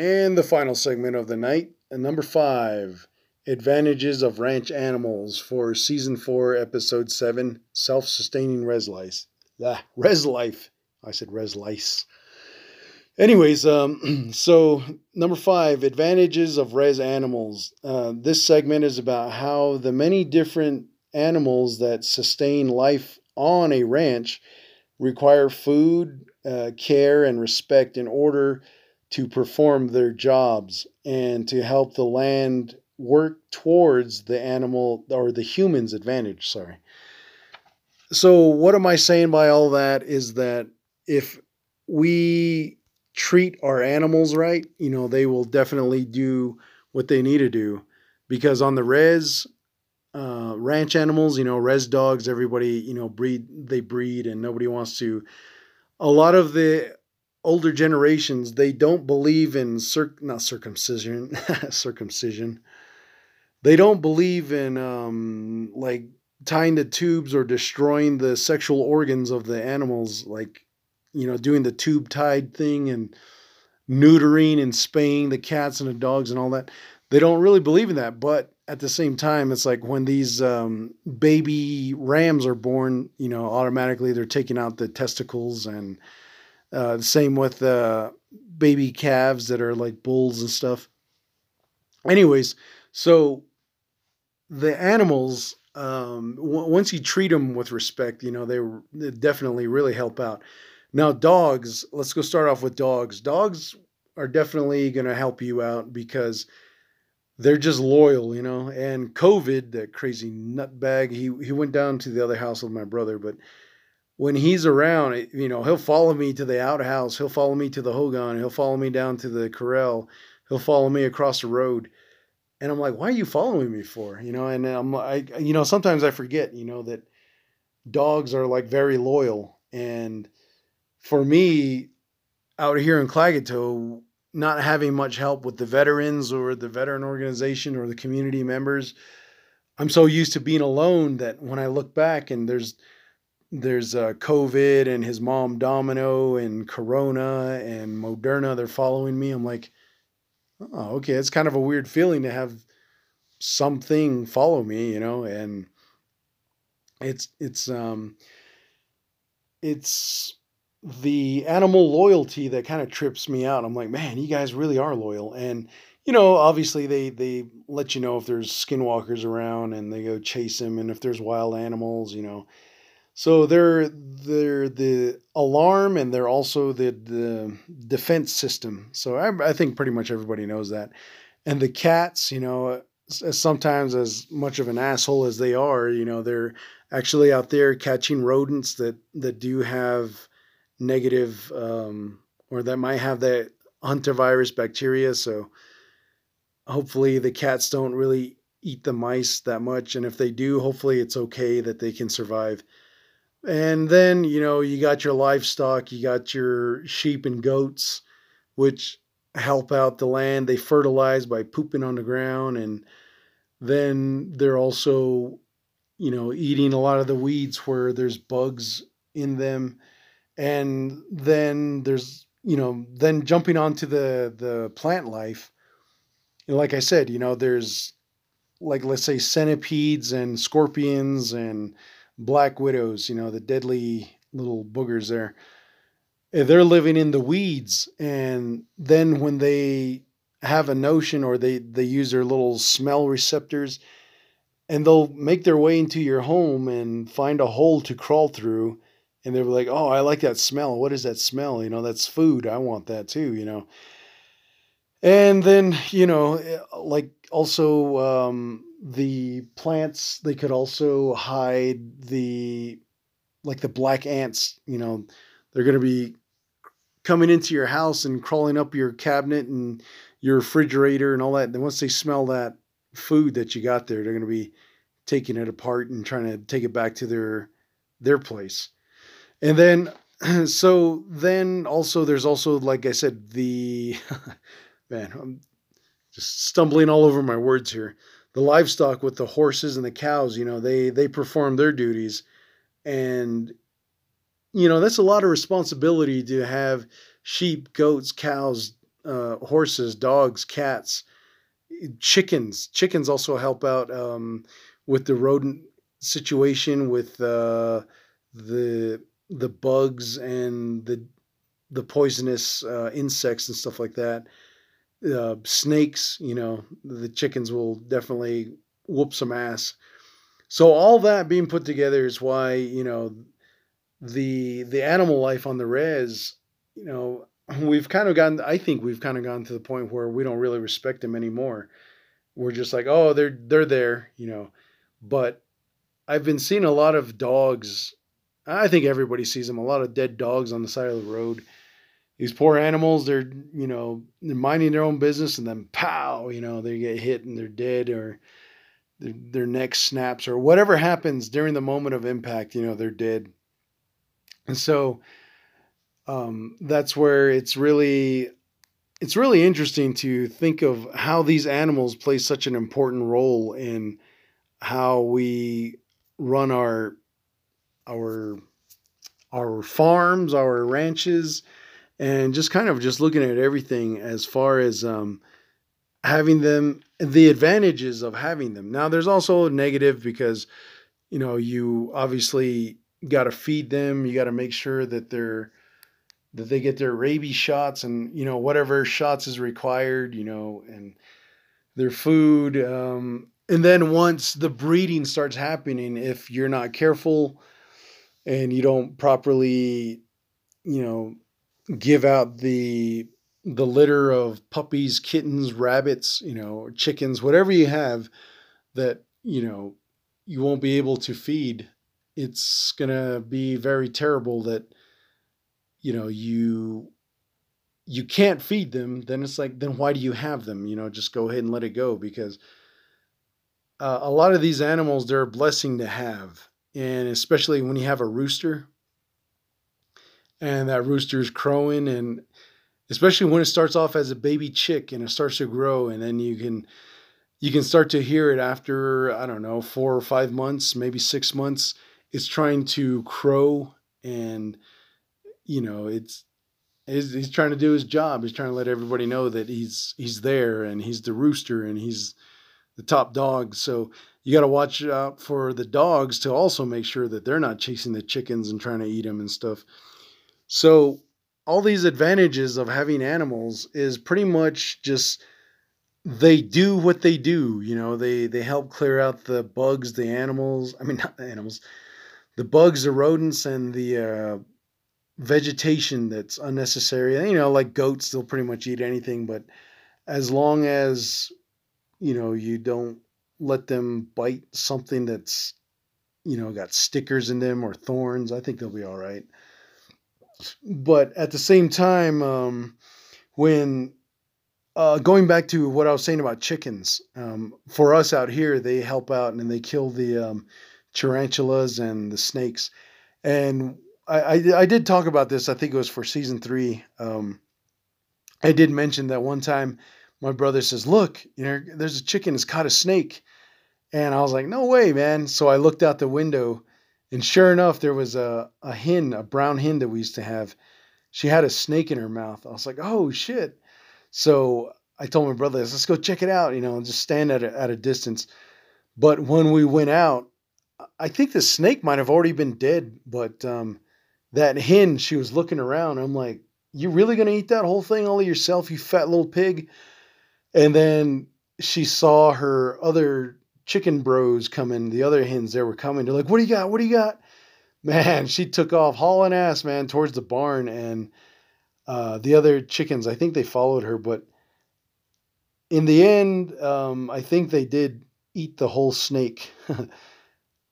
And the final segment of the night, number five Advantages of Ranch Animals for Season 4, Episode 7 Self Sustaining Res Life. Ah, res Life. I said Res Lice. Anyways, um, so number five Advantages of Res Animals. Uh, this segment is about how the many different animals that sustain life on a ranch require food, uh, care, and respect in order to perform their jobs and to help the land work towards the animal or the human's advantage. Sorry. So, what am I saying by all that is that if we treat our animals right, you know, they will definitely do what they need to do. Because on the res, uh, ranch animals, you know, res dogs, everybody, you know, breed, they breed and nobody wants to. A lot of the older generations they don't believe in circ not circumcision circumcision. They don't believe in um like tying the tubes or destroying the sexual organs of the animals like you know doing the tube tied thing and neutering and spaying the cats and the dogs and all that. They don't really believe in that but at the same time it's like when these um, baby rams are born you know automatically they're taking out the testicles and uh, the same with uh, baby calves that are like bulls and stuff. Anyways, so the animals, um, w- once you treat them with respect, you know, they, they definitely really help out. Now, dogs, let's go start off with dogs. Dogs are definitely going to help you out because they're just loyal, you know. And COVID, that crazy nutbag, he, he went down to the other house with my brother, but when he's around, you know, he'll follow me to the outhouse, he'll follow me to the hogan, he'll follow me down to the corral, he'll follow me across the road. And I'm like, why are you following me for? You know, and I'm like, you know, sometimes I forget, you know, that dogs are like very loyal. And for me, out here in Klagetoh, not having much help with the veterans or the veteran organization or the community members, I'm so used to being alone that when I look back and there's there's uh, COVID and his mom Domino and Corona and Moderna. They're following me. I'm like, oh, okay. It's kind of a weird feeling to have something follow me, you know, and it's it's um it's the animal loyalty that kind of trips me out. I'm like, man, you guys really are loyal. And you know, obviously they they let you know if there's skinwalkers around and they go chase them and if there's wild animals, you know so they're they're the alarm and they're also the the defense system. So I, I think pretty much everybody knows that. And the cats, you know, sometimes as much of an asshole as they are, you know, they're actually out there catching rodents that that do have negative um, or that might have that hantavirus bacteria. So hopefully the cats don't really eat the mice that much, and if they do, hopefully it's okay that they can survive. And then, you know, you got your livestock, you got your sheep and goats, which help out the land. They fertilize by pooping on the ground. And then they're also, you know, eating a lot of the weeds where there's bugs in them. And then there's, you know, then jumping onto the, the plant life. And like I said, you know, there's like, let's say centipedes and scorpions and, black widows, you know, the deadly little boogers there. They're living in the weeds. And then when they have a notion or they, they use their little smell receptors and they'll make their way into your home and find a hole to crawl through. And they're like, oh, I like that smell. What is that smell? You know, that's food. I want that too, you know. And then, you know, like also um, the plants they could also hide the like the black ants you know they're going to be coming into your house and crawling up your cabinet and your refrigerator and all that and once they smell that food that you got there they're going to be taking it apart and trying to take it back to their their place. And then so then also there's also like i said the man i'm just stumbling all over my words here the livestock with the horses and the cows, you know, they they perform their duties, and you know that's a lot of responsibility to have sheep, goats, cows uh, horses, dogs, cats, chickens. Chickens also help out um, with the rodent situation with uh, the the bugs and the the poisonous uh, insects and stuff like that. Uh, snakes, you know, the chickens will definitely whoop some ass. So all that being put together is why you know the the animal life on the res, you know, we've kind of gotten. I think we've kind of gotten to the point where we don't really respect them anymore. We're just like, oh, they're they're there, you know. But I've been seeing a lot of dogs. I think everybody sees them. A lot of dead dogs on the side of the road. These poor animals, they're you know they're minding their own business, and then pow, you know they get hit and they're dead, or their, their neck snaps, or whatever happens during the moment of impact. You know they're dead. And so um, that's where it's really it's really interesting to think of how these animals play such an important role in how we run our our our farms, our ranches, and just kind of just looking at everything as far as um, having them, the advantages of having them. Now, there's also a negative because you know you obviously got to feed them. You got to make sure that they're that they get their rabies shots and you know whatever shots is required. You know, and their food. Um, and then once the breeding starts happening, if you're not careful and you don't properly, you know, give out the the litter of puppies, kittens, rabbits, you know, chickens, whatever you have that, you know, you won't be able to feed it's going to be very terrible that you know you you can't feed them then it's like then why do you have them? You know just go ahead and let it go because uh, a lot of these animals they're a blessing to have. And especially when you have a rooster and that rooster is crowing and especially when it starts off as a baby chick and it starts to grow and then you can you can start to hear it after i don't know four or five months maybe six months it's trying to crow and you know it's he's, he's trying to do his job. He's trying to let everybody know that he's he's there and he's the rooster and he's the top dog. So you got to watch out for the dogs to also make sure that they're not chasing the chickens and trying to eat them and stuff so all these advantages of having animals is pretty much just they do what they do you know they they help clear out the bugs the animals i mean not the animals the bugs, the rodents, and the uh, vegetation that's unnecessary. You know, like goats, they'll pretty much eat anything, but as long as you know you don't let them bite something that's you know got stickers in them or thorns, I think they'll be all right. But at the same time, um, when uh, going back to what I was saying about chickens, um, for us out here, they help out and they kill the um, tarantulas and the snakes. And I, I, I, did talk about this. I think it was for season three. Um, I did mention that one time my brother says, "Look, you know, there's a chicken that's caught a snake," and I was like, "No way, man!" So I looked out the window, and sure enough, there was a a hen, a brown hen that we used to have. She had a snake in her mouth. I was like, "Oh shit!" So I told my brother, "Let's go check it out," you know, and just stand at a, at a distance. But when we went out, I think the snake might have already been dead, but um, that hen, she was looking around. I'm like, you really gonna eat that whole thing all of yourself, you fat little pig? And then she saw her other chicken bros coming, the other hens there were coming. They're like, what do you got? What do you got? Man, she took off hauling ass, man, towards the barn. And uh, the other chickens, I think they followed her, but in the end, um, I think they did eat the whole snake.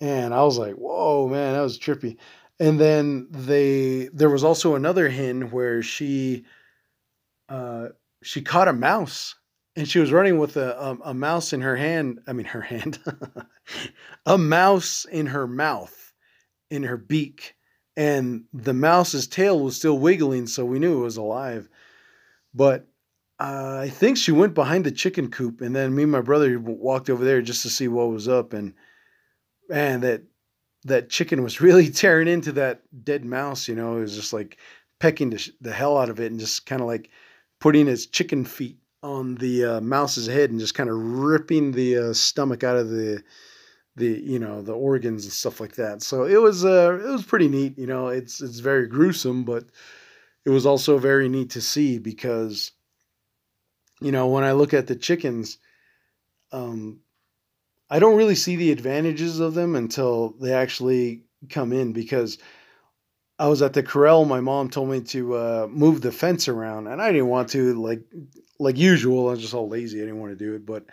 And I was like, whoa, man, that was trippy. And then they there was also another hen where she uh she caught a mouse and she was running with a, a, a mouse in her hand. I mean her hand. a mouse in her mouth, in her beak. And the mouse's tail was still wiggling, so we knew it was alive. But uh, I think she went behind the chicken coop, and then me and my brother walked over there just to see what was up. And man, that that chicken was really tearing into that dead mouse. You know, it was just like pecking the, the hell out of it and just kind of like putting his chicken feet on the uh, mouse's head and just kind of ripping the uh, stomach out of the the you know the organs and stuff like that. So it was uh it was pretty neat. You know, it's it's very gruesome, but it was also very neat to see because you know when I look at the chickens, um, I don't really see the advantages of them until they actually come in because I was at the corral. My mom told me to uh, move the fence around, and I didn't want to. Like like usual, I was just all lazy. I didn't want to do it. But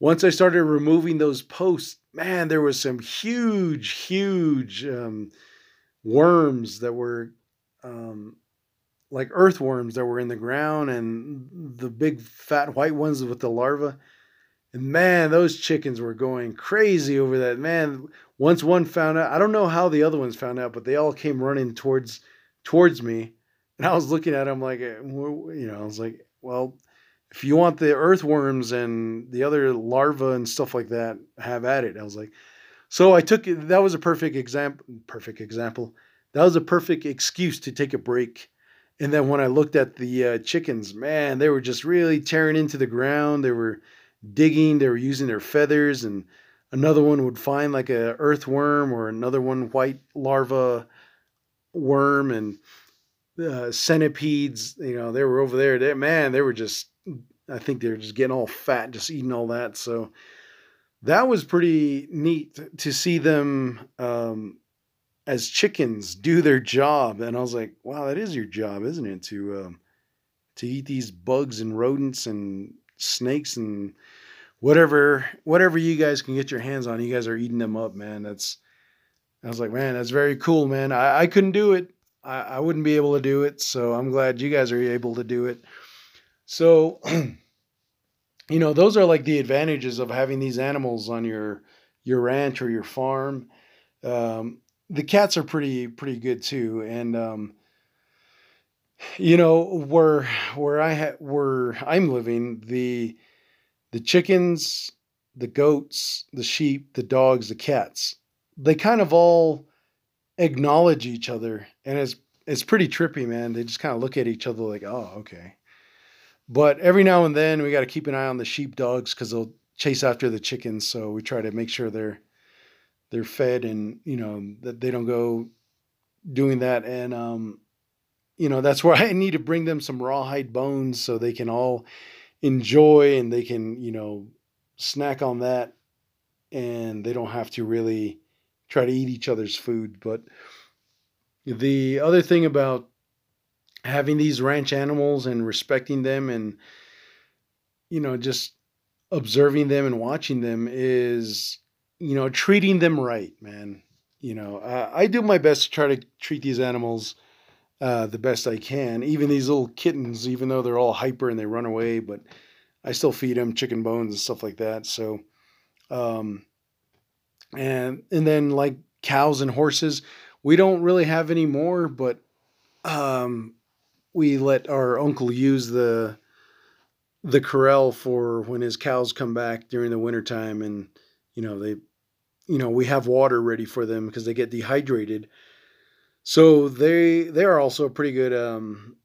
once I started removing those posts, man, there was some huge, huge um, worms that were um, like earthworms that were in the ground, and the big fat white ones with the larvae. And man, those chickens were going crazy over that. Man, once one found out, I don't know how the other ones found out, but they all came running towards towards me, and I was looking at them like, eh, you know, I was like, well, if you want the earthworms and the other larvae and stuff like that, have at it. I was like, so I took it. that was a perfect example. Perfect example. That was a perfect excuse to take a break. And then when I looked at the uh, chickens, man, they were just really tearing into the ground. They were digging. They were using their feathers, and another one would find like a earthworm or another one white larva worm and uh, centipedes. You know, they were over there. They, man, they were just. I think they were just getting all fat, just eating all that. So that was pretty neat to see them um, as chickens do their job. And I was like, wow, that is your job, isn't it? To um, to eat these bugs and rodents and snakes and whatever whatever you guys can get your hands on, you guys are eating them up, man. That's I was like, man, that's very cool, man. I, I couldn't do it. I, I wouldn't be able to do it. So I'm glad you guys are able to do it. So you know, those are like the advantages of having these animals on your your ranch or your farm. Um, the cats are pretty pretty good too, and um, you know where where I ha- where I'm living the the chickens, the goats, the sheep, the dogs, the cats, they kind of all acknowledge each other. And it's it's pretty trippy, man. They just kind of look at each other like, oh, okay. But every now and then we got to keep an eye on the sheep dogs because they'll chase after the chickens. So we try to make sure they're they're fed and you know that they don't go doing that. And um, you know that's where I need to bring them some rawhide bones so they can all enjoy and they can, you know, snack on that and they don't have to really try to eat each other's food. But the other thing about having these ranch animals and respecting them and, you know, just observing them and watching them is, you know, treating them right, man. You know, I do my best to try to treat these animals uh, the best I can. Even these little kittens, even though they're all hyper and they run away, but I still feed them chicken bones and stuff like that. So, um, and and then like cows and horses, we don't really have any more, but um, we let our uncle use the the corral for when his cows come back during the wintertime and you know they you know we have water ready for them because they get dehydrated so they they are also a pretty good um,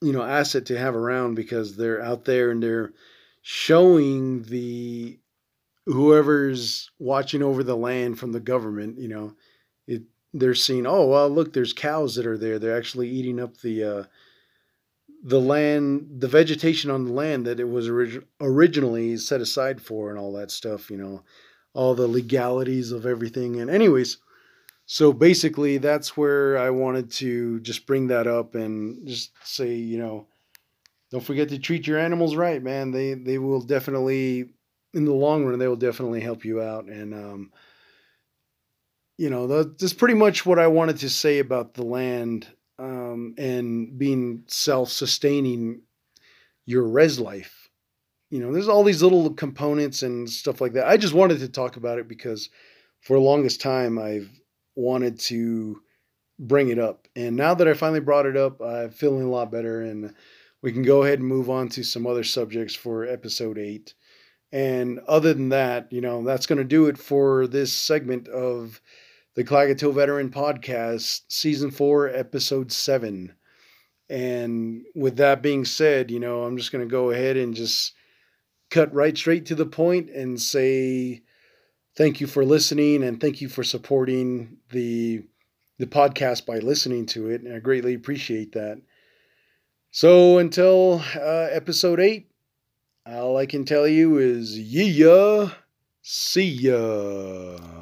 you know asset to have around because they're out there and they're showing the whoever's watching over the land from the government. You know, it they're seeing oh well look there's cows that are there. They're actually eating up the uh, the land, the vegetation on the land that it was orig- originally set aside for, and all that stuff. You know, all the legalities of everything. And anyways so basically that's where i wanted to just bring that up and just say you know don't forget to treat your animals right man. They they will definitely in the long run they will definitely help you out. And um, you know that's pretty much what i wanted to say about the land um, and being self-sustaining your res life. You know there's all these little components and stuff like that. I just wanted to talk about it because for the longest time i've wanted to bring it up. And now that I finally brought it up, I'm feeling a lot better. And we can go ahead and move on to some other subjects for episode eight. And other than that, you know, that's going to do it for this segment of the Klagetoh Veteran Podcast, Season 4, Episode 7. And with that being said, you know, I'm just going to go ahead and just cut right straight to the point and say thank you for listening and thank you for supporting the the podcast by listening to it. And I greatly appreciate that. So until uh, episode eight, all I can tell you is yeah, see ya.